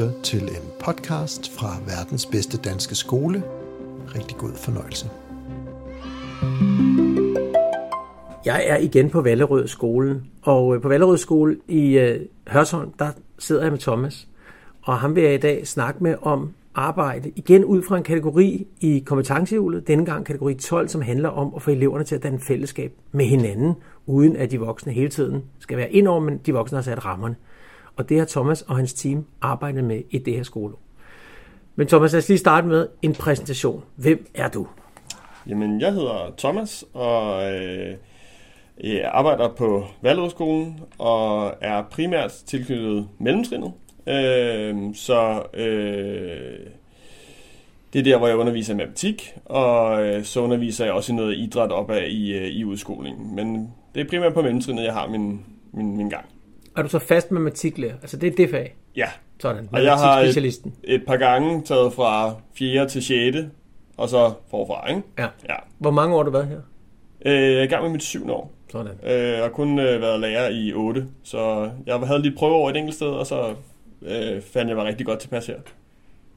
lytter til en podcast fra verdens bedste danske skole. Rigtig god fornøjelse. Jeg er igen på Vallerød skole, og øh, på Vallerød skole i øh, Hørsholm, der sidder jeg med Thomas. Og ham vil jeg i dag snakke med om arbejde, igen ud fra en kategori i kompetencehjulet, denne gang kategori 12, som handler om at få eleverne til at danne fællesskab med hinanden, uden at de voksne hele tiden skal være indover, men de voksne har sat rammerne. Og det har Thomas og hans team arbejdet med i det her skole. Men Thomas, lad os lige starte med en præsentation. Hvem er du? Jamen, jeg hedder Thomas, og øh, jeg arbejder på Valderødskolen, og er primært tilknyttet mellemtrinnet. Øh, så øh, det er der, hvor jeg underviser i matematik, og øh, så underviser jeg også i noget idræt opad i, øh, i udskolingen. Men det er primært på mellemtrinnet, jeg har min, min, min gang. Er du så fast matematiklærer? Altså det er det fag? Ja. Sådan, Og jeg har et, et par gange taget fra 4. til 6. og så forfra, ikke? Ja. Ja. Hvor mange år har du været her? Øh, jeg er i gang med mit syvende år. Sådan. Øh, og kun øh, været lærer i 8, så jeg havde lige prøveår et enkelt sted, og så øh, fandt jeg mig rigtig godt tilpas her.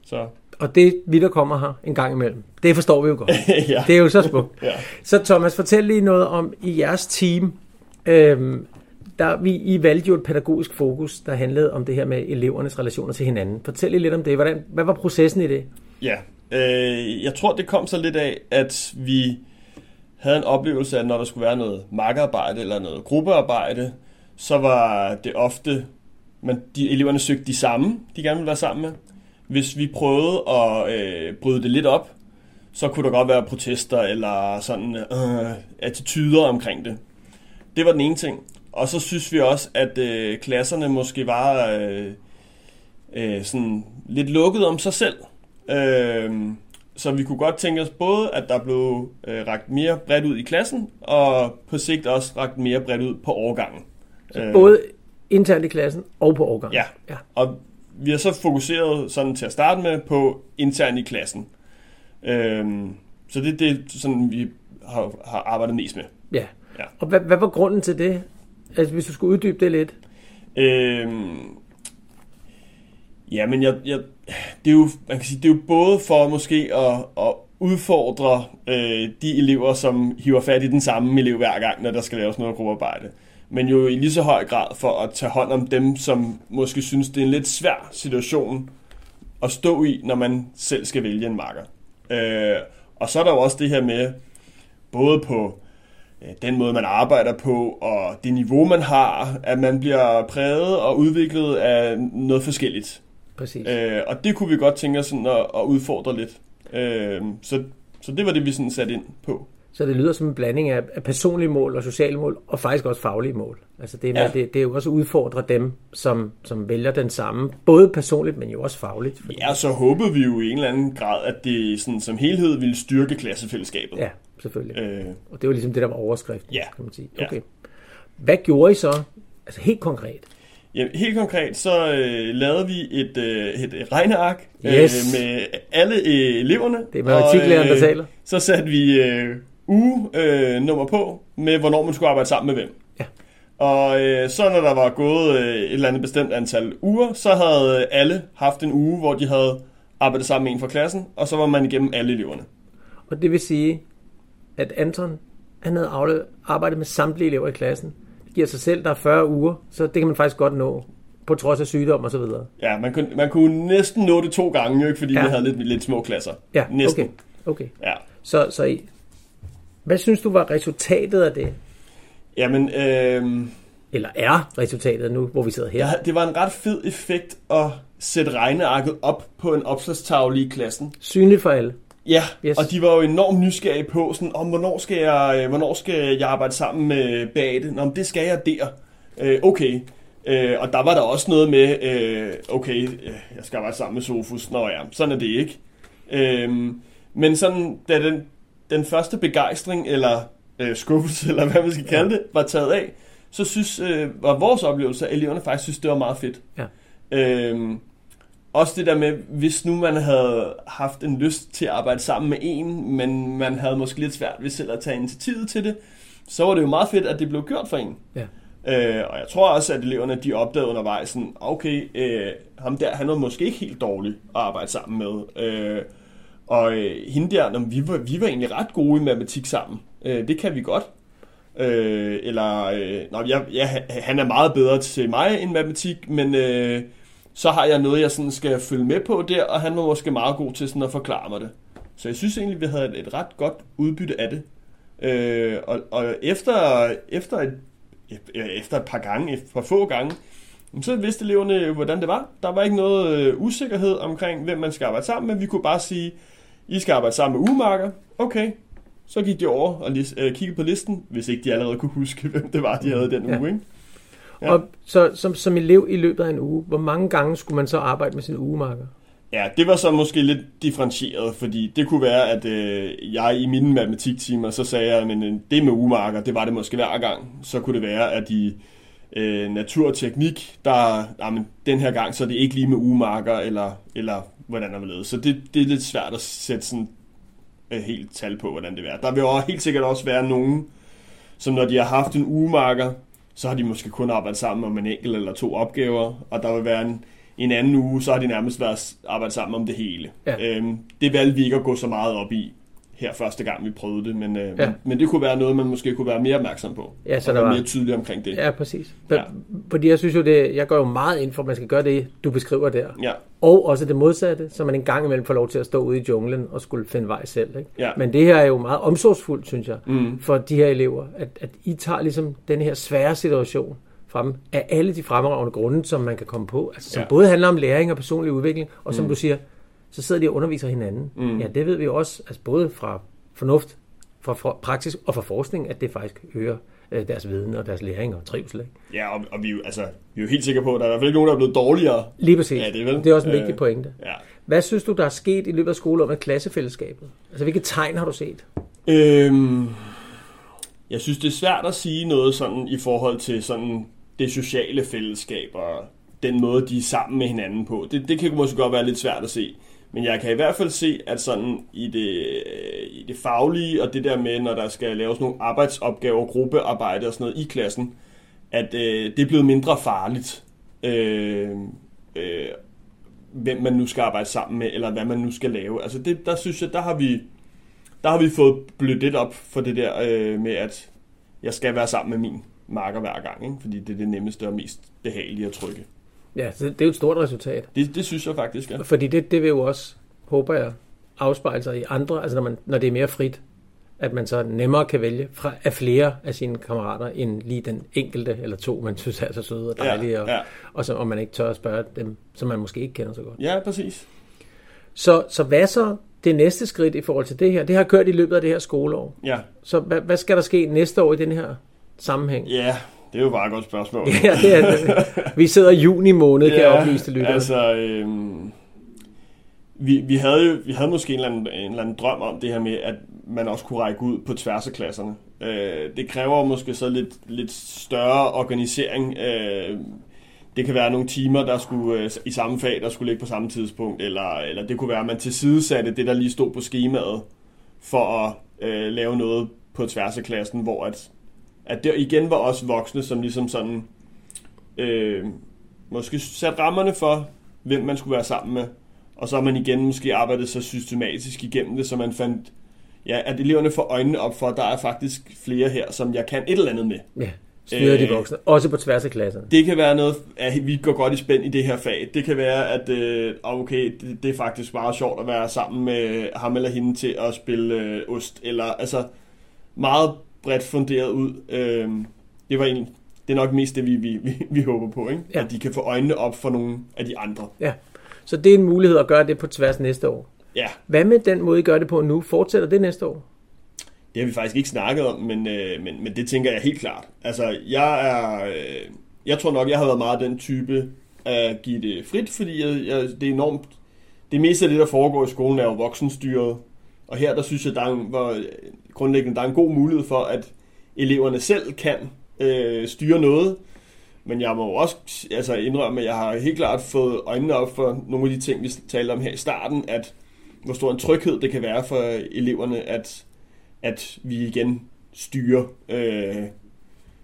Så Og det, vi der kommer her en gang imellem, det forstår vi jo godt. ja. Det er jo så smukt. ja. Så Thomas, fortæl lige noget om i jeres team. Øhm, der, vi, I valgte jo et pædagogisk fokus, der handlede om det her med elevernes relationer til hinanden. Fortæl lige lidt om det. Hvordan, hvad var processen i det? Ja, øh, jeg tror, det kom så lidt af, at vi havde en oplevelse af, at når der skulle være noget markarbejde eller noget gruppearbejde, så var det ofte, man, de eleverne søgte de samme, de gerne ville være sammen med. Hvis vi prøvede at øh, bryde det lidt op, så kunne der godt være protester eller sådan øh, attityder omkring det. Det var den ene ting. Og så synes vi også, at øh, klasserne måske var øh, øh, sådan lidt lukket om sig selv. Øh, så vi kunne godt tænke os både, at der blev øh, ragt mere bredt ud i klassen, og på sigt også ragt mere bredt ud på årgangen. Øh, Både internt i klassen og på årgang. Ja. ja. Og vi har så fokuseret sådan til at starte med på internt i klassen. Øh, så det er det, sådan, vi har, har arbejdet mest med. ja. Ja. Og hvad, hvad var grunden til det? Altså, hvis du skulle uddybe det lidt. Øhm, ja, men jeg, jeg, det, er jo, man kan sige, det er jo både for måske at, at udfordre øh, de elever, som hiver fat i den samme elev hver gang, når der skal laves noget gruppearbejde. Men jo i lige så høj grad for at tage hånd om dem, som måske synes, det er en lidt svær situation at stå i, når man selv skal vælge en marker. Øh, og så er der jo også det her med, både på den måde, man arbejder på, og det niveau, man har, at man bliver præget og udviklet af noget forskelligt. Præcis. Øh, og det kunne vi godt tænke os sådan at, at udfordre lidt. Øh, så, så det var det, vi sådan satte ind på. Så det lyder som en blanding af, af personlige mål og sociale mål, og faktisk også faglige mål. Altså det, med, Ja. ja. det, det er jo også at udfordre dem, som, som vælger den samme, både personligt, men jo også fagligt. Fordi, Ja, så håbede vi jo i en eller anden grad, at det sådan, som helhed ville styrke klassefællesskabet. ja selvfølgelig. Øh, Og det var ligesom det, der var overskriften, Ja. kan man sige. Ja. Okay. Hvad gjorde I så? Altså helt konkret. Ja, helt konkret, så øh, lavede vi et, øh, et regneark Yes. øh, med alle øh, eleverne. Det er matematiklæreren, der taler. Så satte vi øh, uge øh, nummer på med, hvornår man skulle arbejde sammen med hvem. Ja. Og øh, så når der var gået øh, et eller andet bestemt antal uger, så havde alle haft en uge, hvor de havde arbejdet sammen med en fra klassen, og så var man igennem alle eleverne. Og det vil sige, at Anton, han havde afle- arbejdet med samtlige elever i klassen. Det giver sig selv, der er 40 uger, så det kan man faktisk godt nå, på trods af sygdom og så videre. Ja, man kunne, man kunne næsten nå det to gange, jo ikke, fordi ja. vi havde lidt, lidt små klasser. Ja, næsten. okay. okay. Ja. Så, så I, hvad synes du var resultatet af det? Jamen, øh, Eller er resultatet nu, hvor vi sidder her? Ja, det var en ret fed effekt at sætte regnearket op på en opslagstavle i klassen. Synligt for alle. Ja, Yes. og de var jo enormt nysgerrige på, sådan, om hvornår skal jeg, øh, hvornår skal jeg arbejde sammen med Beate? Nå, men det skal jeg der. Øh, okay. Øh, og der var der også noget med, øh, okay, øh, jeg skal arbejde sammen med Sofus. Nå ja, sådan er det ikke. Øh, men sådan, da den, den første begejstring, eller øh, skuffelse, eller hvad man skal kalde det, var taget af, så synes, øh, var vores oplevelse, at eleverne faktisk synes, det var meget fedt. Ja. Øhm, også det der med, hvis nu man havde haft en lyst til at arbejde sammen med en, men man havde måske lidt svært ved selv at tage initiativet til det, så var det jo meget fedt, at det blev gjort for en. Ja. Øh, og jeg tror også, at eleverne de opdagede undervejs, sådan, okay, øh, ham der, han var måske ikke helt dårlig at arbejde sammen med. Øh, og øh, hende der, når vi, var, vi var egentlig ret gode i matematik sammen. Øh, det kan vi godt. Øh, eller, øh, nå, jeg, ja, han er meget bedre til mig end matematik, men øh, så har jeg noget, jeg sådan skal følge med på der, og han var måske meget god til sådan at forklare mig det. Så jeg synes egentlig, vi havde et, et ret godt udbytte af det. Øh, og, og efter, efter, et, efter et par gange, et par få gange, så vidste eleverne, hvordan det var. Der var ikke noget øh, usikkerhed omkring, hvem man skal arbejde sammen med. Vi kunne bare sige, I skal arbejde sammen med ugemarker. Okay, så gik de over og øh, kiggede på listen, hvis ikke de allerede kunne huske, hvem det var, de havde den uge. Ikke? Ja. Og så som, som elev i løbet af en uge, hvor mange gange skulle man så arbejde med sin ugemarker? Ja, det var så måske lidt differentieret, fordi det kunne være, at øh, jeg i mine matematiktimer, så sagde jeg, men øh, det med ugemarker, det var det måske hver gang. Så kunne det være, at i øh, natur og teknik, der, jamen, den her gang, så er det ikke lige med ugemarker, eller, eller hvordan er det Så det, det er lidt svært at sætte sådan øh, helt tal på, hvordan det er. Der vil også helt sikkert også være nogen, som når de har haft en ugemarker, så har de måske kun arbejdet sammen om en enkelt eller to opgaver, og der vil være en, en anden uge, så har de nærmest været arbejdet sammen om det hele. Ja. Øhm, det valgte vi ikke at gå så meget op i her første gang, vi prøvede det, men, øh, ja. men, det kunne være noget, man måske kunne være mere opmærksom på, ja, så og være var mere tydelig omkring det. Ja, præcis. Ja. Fordi jeg synes jo, det, jeg går jo meget ind for, at man skal gøre det, du beskriver der. Ja. Og også det modsatte, så man en gang imellem får lov til at stå ude i junglen og skulle finde vej selv. Ikke? Ja. Men det her er jo meget omsorgsfuldt, synes jeg, mm. for de her elever, at, at I tager ligesom den her svære situation, frem af alle de fremragende grunde, som man kan komme på. Altså, som ja. både handler om læring og personlig udvikling, og som mm. du siger, så sidder de og underviser hinanden. Mm. Ja, det ved vi også, altså både fra fornuft, fra, praksis og fra forskning, at det faktisk øger øh, deres viden og deres læring og trivsel. Ikke? Ja, og, og vi, er jo, altså, vi er jo helt sikre på, at der er i hvert fald ikke nogen, der er blevet dårligere. Lige præcis. Ja, det, er vel? det er også en vigtig øh, pointe. Ja. Hvad synes du, der er sket i løbet af skoleåret med klassefællesskabet? Altså, hvilke tegn har du set? Øhm, jeg synes, det er svært at sige noget sådan i forhold til sådan det sociale fællesskab og den måde, de er sammen med hinanden på. Det, det kan måske godt være lidt svært at se. Men jeg kan i hvert fald se, at sådan i det, øh, i det faglige og det der med, når der skal laves nogle arbejdsopgaver, gruppearbejde og sådan noget i klassen, at øh, det er blevet mindre farligt, øh, øh, hvem man nu skal arbejde sammen med, eller hvad man nu skal lave. Altså det, der synes jeg, der har vi, der har vi fået blødt lidt op for det der øh, med, at jeg skal være sammen med min marker hver gang, ikke? fordi det er det nemmeste og mest behagelige at trykke. Ja, så det er jo et stort resultat. Det, det synes jeg faktisk, ja. Fordi det, det vil jo også, håber jeg, afspejle sig i andre, altså når, man, når det er mere frit, at man så nemmere kan vælge fra, af flere af sine kammerater, end lige den enkelte eller to, man synes er så søde og dejlige, ja, ja. og, og, så, og man ikke tør at spørge dem, som man måske ikke kender så godt. Ja, præcis. Så, så hvad så det næste skridt i forhold til det her? Det har kørt i løbet af det her skoleår. Ja. Så hvad, hvad skal der ske næste år i den her sammenhæng? Ja, det er jo bare et godt spørgsmål. ja, det er det. Vi sidder i juni måned, kan ja, jeg oplyse til lytterne. altså... Øhm, vi, vi, havde jo, vi havde måske en eller, anden, en eller anden drøm om det her med, at man også kunne række ud på tværs af klasserne. Øh, det kræver måske så lidt, lidt større organisering. Øh, det kan være nogle timer, der skulle øh, i samme fag, der skulle ligge på samme tidspunkt, eller, eller det kunne være, at man tilsidesatte det, der lige stod på skemaet, for at øh, lave noget på tværs af klassen, hvor at at det igen var også voksne, som ligesom sådan, øh, måske sat rammerne for, hvem man skulle være sammen med, og så har man igen måske arbejdet så systematisk igennem det, så man fandt, ja, at eleverne får øjnene op for, at der er faktisk flere her, som jeg kan et eller andet med. Ja, styrer de øh, voksne, også på tværs af klasserne. Det kan være noget, at vi går godt i spænd i det her fag. Det kan være, at øh, okay, det, det er faktisk meget sjovt at være sammen med ham eller hende til at spille øh, ost, eller altså meget bredt funderet ud. Øh, det var egentlig, det er nok mest det, vi, vi, vi, vi håber på, ikke? Ja. at de kan få øjnene op for nogle af de andre. Ja, så det er en mulighed at gøre det på tværs næste år. Ja. Hvad med den måde, I gør det på nu? Fortsætter det næste år? Det har vi faktisk ikke snakket om, men, øh, men, men det tænker jeg helt klart. Altså, jeg er... Øh, jeg tror nok, jeg har været meget den type at give det frit, fordi jeg, jeg, det er enormt... Det meste af det, der foregår i skolen, er jo voksenstyret. Og her, der synes jeg, der er en, hvor, grundlæggende, der er en god mulighed for, at eleverne selv kan øh, styre noget. Men jeg må også altså, indrømme, at jeg har helt klart fået øjnene op for nogle af de ting, vi talte om her i starten, at hvor stor en tryghed det kan være for eleverne, at, at vi igen styrer øh,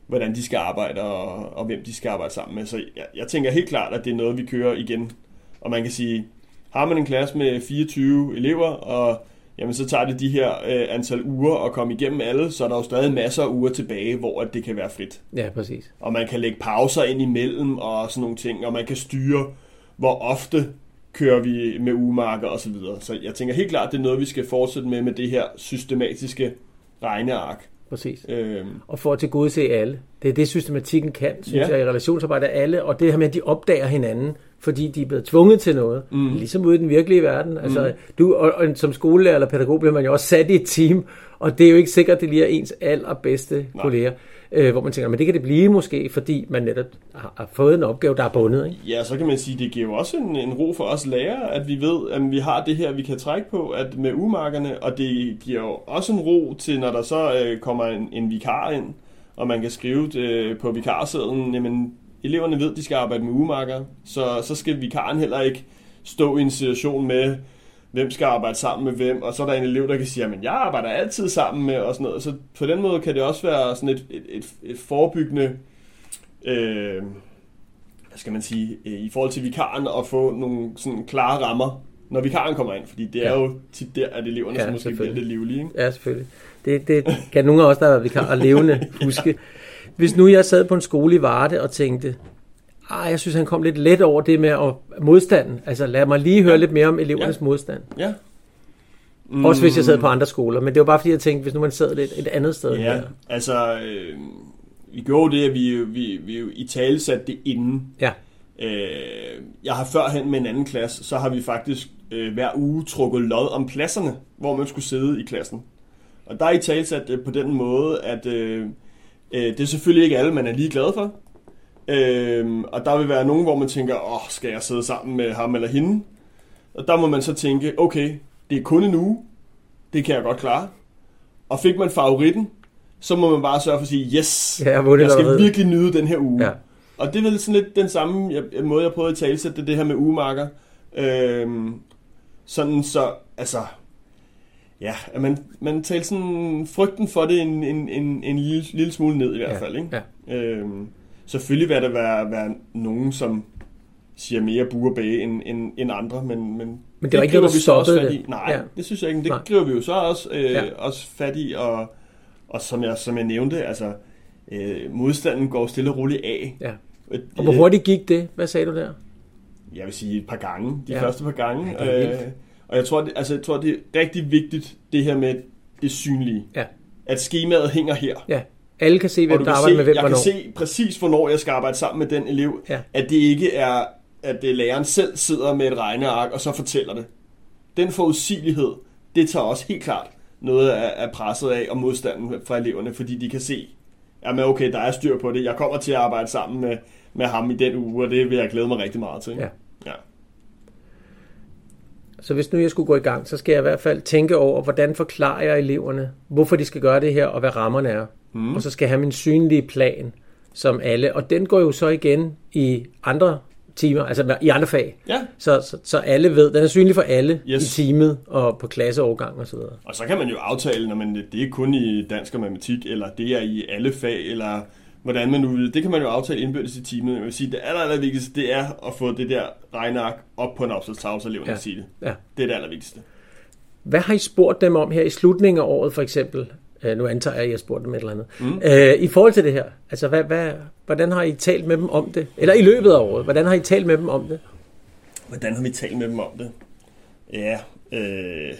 hvordan de skal arbejde og, og hvem de skal arbejde sammen med. Så jeg, jeg tænker helt klart, at det er noget, vi kører igen. Og man kan sige, har man en klasse med 24 elever, og jamen, så tager det de her øh, antal uger at komme igennem alle, så er der jo stadig masser af uger tilbage, hvor at det kan være frit. Ja, præcis. Og man kan lægge pauser ind imellem og sådan nogle ting, og man kan styre, hvor ofte kører vi med ugemarker og så videre. Så jeg tænker helt klart, det er noget, vi skal fortsætte med, med det her systematiske regneark. Præcis. Øhm, Og for at tilgodese alle. Det er det, systematikken kan, synes ja. jeg, i relationsarbejde af alle. Og det her med, at de opdager hinanden, fordi de er blevet tvunget til noget. Mm. Ligesom ude i den virkelige verden. Altså, du, og, og, som skolelærer eller pædagog bliver man jo også sat i et team, og det er jo ikke sikkert, at det lige er ens allerbedste Nej. kolleger. Øh, hvor man tænker, men det kan det blive måske, fordi man netop har, har fået en opgave, der er bundet. Ikke? Ja, så kan man sige, det giver jo også en, en ro for os lærere, at vi ved, at vi har det her, vi kan trække på at med umarkerne, og det giver jo også en ro til, når der så øh, kommer en, en vikar ind, og man kan skrive det øh, på vikarsedlen, jamen eleverne ved, de skal arbejde med umarker, så, så skal vikaren heller ikke stå i en situation med, hvem skal arbejde sammen med hvem, og så er der en elev, der kan sige, at jeg arbejder altid sammen med, og sådan noget. Så på den måde kan det også være sådan et, et, et, et forebyggende, øh, hvad skal man sige, øh, i forhold til vikaren at få nogle sådan klare rammer, når vikaren kommer ind, fordi det er Ja. jo tit der, at eleverne Ja, ja, måske bliver lidt livlige. Ikke? Ja, selvfølgelig. Det, det kan nogle af os, der har været vikar levende, huske. Hvis nu jeg sad på en skole i Varde og tænkte, ah, jeg synes, han kom lidt let over det med at, modstanden. Altså, lad mig lige høre lidt mere om elevernes Ja. modstand. Ja. Mm. Også hvis jeg sad på andre skoler. Men det var bare fordi, jeg tænkte, hvis nu man sad lidt et andet sted. Ja, her. altså, øh, vi gjorde det, at vi, vi, vi i tale satte det inden. Ja. Øh, jeg har førhen med en anden klasse, så har vi faktisk øh, hver uge trukket lod om pladserne, hvor man skulle sidde i klassen. Og der er i tale sat det på den måde, at øh, øh, det er selvfølgelig ikke alle, man er lige glad for. Øh, og der vil være nogen, hvor man tænker, åh, skal jeg sidde sammen med ham eller hende? Og der må man så tænke, okay, det er kun en uge, det kan jeg godt klare. Og fik man favoritten, så må man bare sørge for at sige, yes, Ja, jeg jeg skal virkelig nyde den her uge. Ja. Og det er vel sådan lidt den samme jeg, måde, jeg prøvede at talsætte det, det her med ugemarker. Øhm, sådan så, altså, ja, at man, man taler sådan frygten for det en, en, en, en lille, lille smule ned i hvert Ja, fald. Ikke? ja. Øhm, selvfølgelig vil der være, være nogen, som siger mere bu og bage end, end, end andre, men, men, Men det var ikke noget, vi så også fat i. Nej, Ja. det synes jeg ikke. men Det Nej. griber vi jo så også, øh, Ja. også fat i, og, og som, jeg, som jeg nævnte, altså, øh, modstanden går stille og roligt af. Ja. Og hvor hurtigt gik det? Hvad sagde du der? jeg vil sige et par gange, de Ja. første par gange. Ja, det og jeg tror, det, altså, jeg tror, det er rigtig vigtigt, det her med det synlige. Ja. At skemaet hænger her. Ja. Alle kan se, hvem du der arbejder se, med hvem jeg hvornår. kan se præcis, hvornår jeg skal arbejde sammen med den elev. Ja. At det ikke er, at det er læreren selv sidder med et regneark, og så fortæller det. Den forudsigelighed, det tager også helt klart noget af, af presset af og modstanden fra eleverne, fordi de kan se, jamen okay, der er styr på det. Jeg kommer til at arbejde sammen med, med ham i den uge, og det vil jeg glæde mig rigtig meget til. Ja. Så hvis nu jeg skulle gå i gang, så skal jeg i hvert fald tænke over, hvordan forklarer jeg eleverne, hvorfor de skal gøre det her, og hvad rammerne er. Mm. Og så skal jeg have min synlige plan, som alle, og den går jo så igen i andre timer, altså i andre fag. Ja, Så, så, så alle ved, den er synlig for alle Yes. i teamet og på klasseovergang og så videre. og så kan man jo aftale, når man, det er kun i dansk og matematik, eller det er i alle fag, eller hvordan man nu vil. Det kan man jo aftale indbyrdes i teamet. Jeg vil sige, det aller, aller vigtigste, det er at få det der regneark op på en opsatstavle, så eleverne Ja. ja. siger det. Ja. Det er det allervigtigste. Hvad har I spurgt dem om her i slutningen af året for eksempel? Øh, nu antager jeg, at I har spurgt dem et eller andet. Mm. Øh, I forhold til det her, altså hvad, hvad, hvordan har I talt med dem om det? Eller i løbet af året, hvordan har I talt med dem om det? Hvordan har vi talt med dem om det? Ja, øh...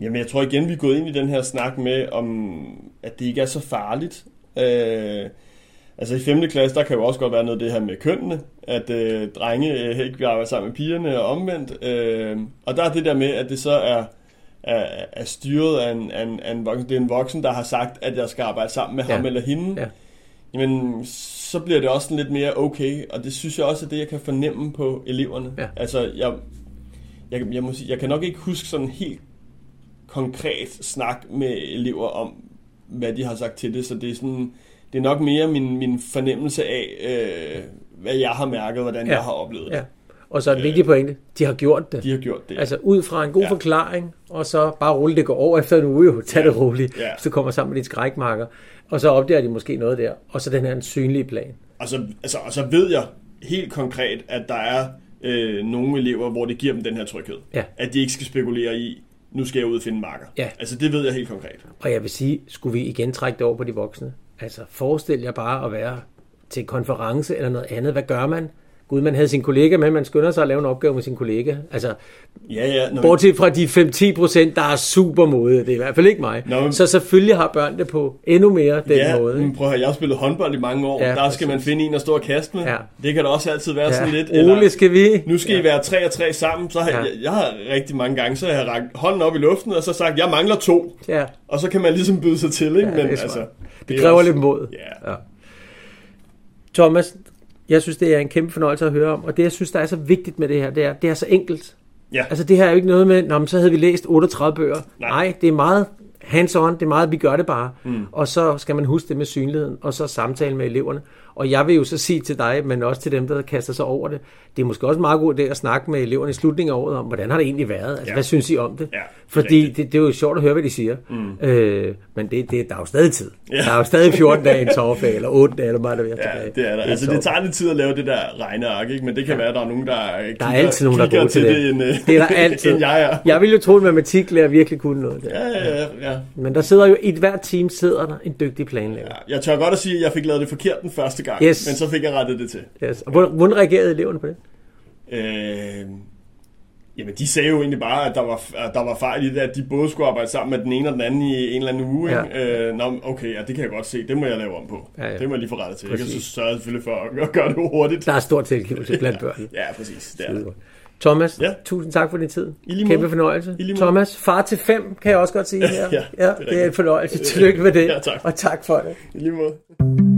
Jamen, jeg tror igen, vi er gået ind i den her snak med, om at det ikke er så farligt. Øh... Altså i 5. klasse, der kan jo også godt være noget af det her med kønnene, at øh, drenge øh, ikke vil arbejde sammen med pigerne og omvendt. Øh, og der er det der med, at det så er, er, er styret af en, af, en, af en voksen. Det er en voksen, der har sagt, at jeg skal arbejde sammen med Ja. ham eller hende. Ja. Jamen, så bliver det også lidt mere okay, og det synes jeg også er det, jeg kan fornemme på eleverne. Ja. Altså, jeg, jeg, jeg, må sige, jeg kan nok ikke huske sådan helt konkret snak med elever om, hvad de har sagt til det, så det er sådan, det er nok mere min, min fornemmelse af, øh, hvad jeg har mærket, hvordan Ja. ja. jeg har oplevet det. Ja. Og så en vigtig pointe, de har gjort det. De har gjort det. Altså ud fra en god ja. Ja. forklaring, og så bare rulle det går over efter en uge, jo. Tag det roligt, Ja. hvis du kommer sammen med dine skrækmarker. Og så opdager de måske noget der. Og så den her en synlige plan. Og så, altså, og så ved jeg helt konkret, at der er øh, nogle elever, hvor det giver dem den her tryghed. Ja. At de ikke skal spekulere i, nu skal jeg ud og finde marker. Ja. Altså det ved jeg helt konkret. Og jeg vil sige, skulle vi igen trække det over på de voksne? Altså forestil jer bare at være til konference eller noget andet. Hvad gør man? Gud, man havde sin kollega med, man skynder sig at lave en opgave med sin kollega. Altså, Ja, ja. Når bortset fra de 5-10 procent, der er super modige. Det er i hvert fald ikke mig. Nå, men- Så selvfølgelig har børn det på endnu mere den ja, måde. men prøv at høre, jeg har spillet håndbold i mange år. Ja, Ja, der skal man finde en at stå og kaste med. Ja. Det kan da også altid være sådan lidt. Ja, Ole, skal vi? nu skal I være tre og tre sammen. Så har, Ja. jeg, jeg har rigtig mange gange, så har jeg rakt hånden op i luften, og så sagt, jeg mangler to. Ja, Og så kan man ligesom byde sig til, ikke? Ja, det Men smart. altså, det er kræver også- lidt mod. Ja. Thomas, jeg synes, det er en kæmpe fornøjelse at høre om. Og det, jeg synes, der er så vigtigt med det her, det er, det er så enkelt. Ja. Altså, det her er jo ikke noget med, Nå, men så havde vi læst 38 bøger. Nej, Nej. Nej det er meget hands-on, det er meget, vi gør det bare. Mm. Og så skal man huske det med synligheden, og så samtale med eleverne. Og jeg vil jo så sige til dig, men også til dem, der kaster sig over det, det er måske også en meget god idé at snakke med eleverne i slutningen af året om, hvordan har det egentlig været? Altså, ja. Ja. hvad synes I om det? Ja, Fordi det, det, er jo sjovt at høre, hvad de siger. Mm. Øh, men det, det, der er jo stadig tid. Ja. Der er jo stadig 14 dage en sommerferie, eller 8 dage, eller meget der er Ja, tilbage. det er der. Altså, det tager lidt tid at lave det der regneark, ikke? Men det kan ja. være, at der er nogen, der Der er altid nogen, der er kigger gode til det. det, end, det er der altid. end jeg er. Jeg ville jo tro, at matematiklærer virkelig kunne noget der. Ja, ja, ja, ja. Men der sidder jo i hvert team sidder der en dygtig planlægger. Ja, Jeg tør godt at sige, at jeg fik lavet det forkert den første gang, Yes. men så fik jeg rettet det til. Yes. Og hvordan, hvordan reagerede eleverne på det? Øh, jamen, de sagde jo egentlig bare, at der var, at der var fejl i det, at de både skulle arbejde sammen med den ene og den anden i en eller anden uge. Ja. Ikke? Øh, nå, okay, ja, det kan jeg godt se. Det må jeg lave om på. Ja, ja. Det må jeg lige få rettet til. Ikke? Og Præcis. så sørger jeg selvfølgelig for at- gøre det hurtigt. Der er stor tilgivelse blandt børn. Ja, præcis. Det er det. Thomas, ja. Tusind tak for din tid. Kæmpe fornøjelse. Thomas, far til fem, kan jeg også godt sige her. Ja, ja det er det er en fornøjelse. Tillykke med det. Ja, tak. Og tak for det. I lige måde.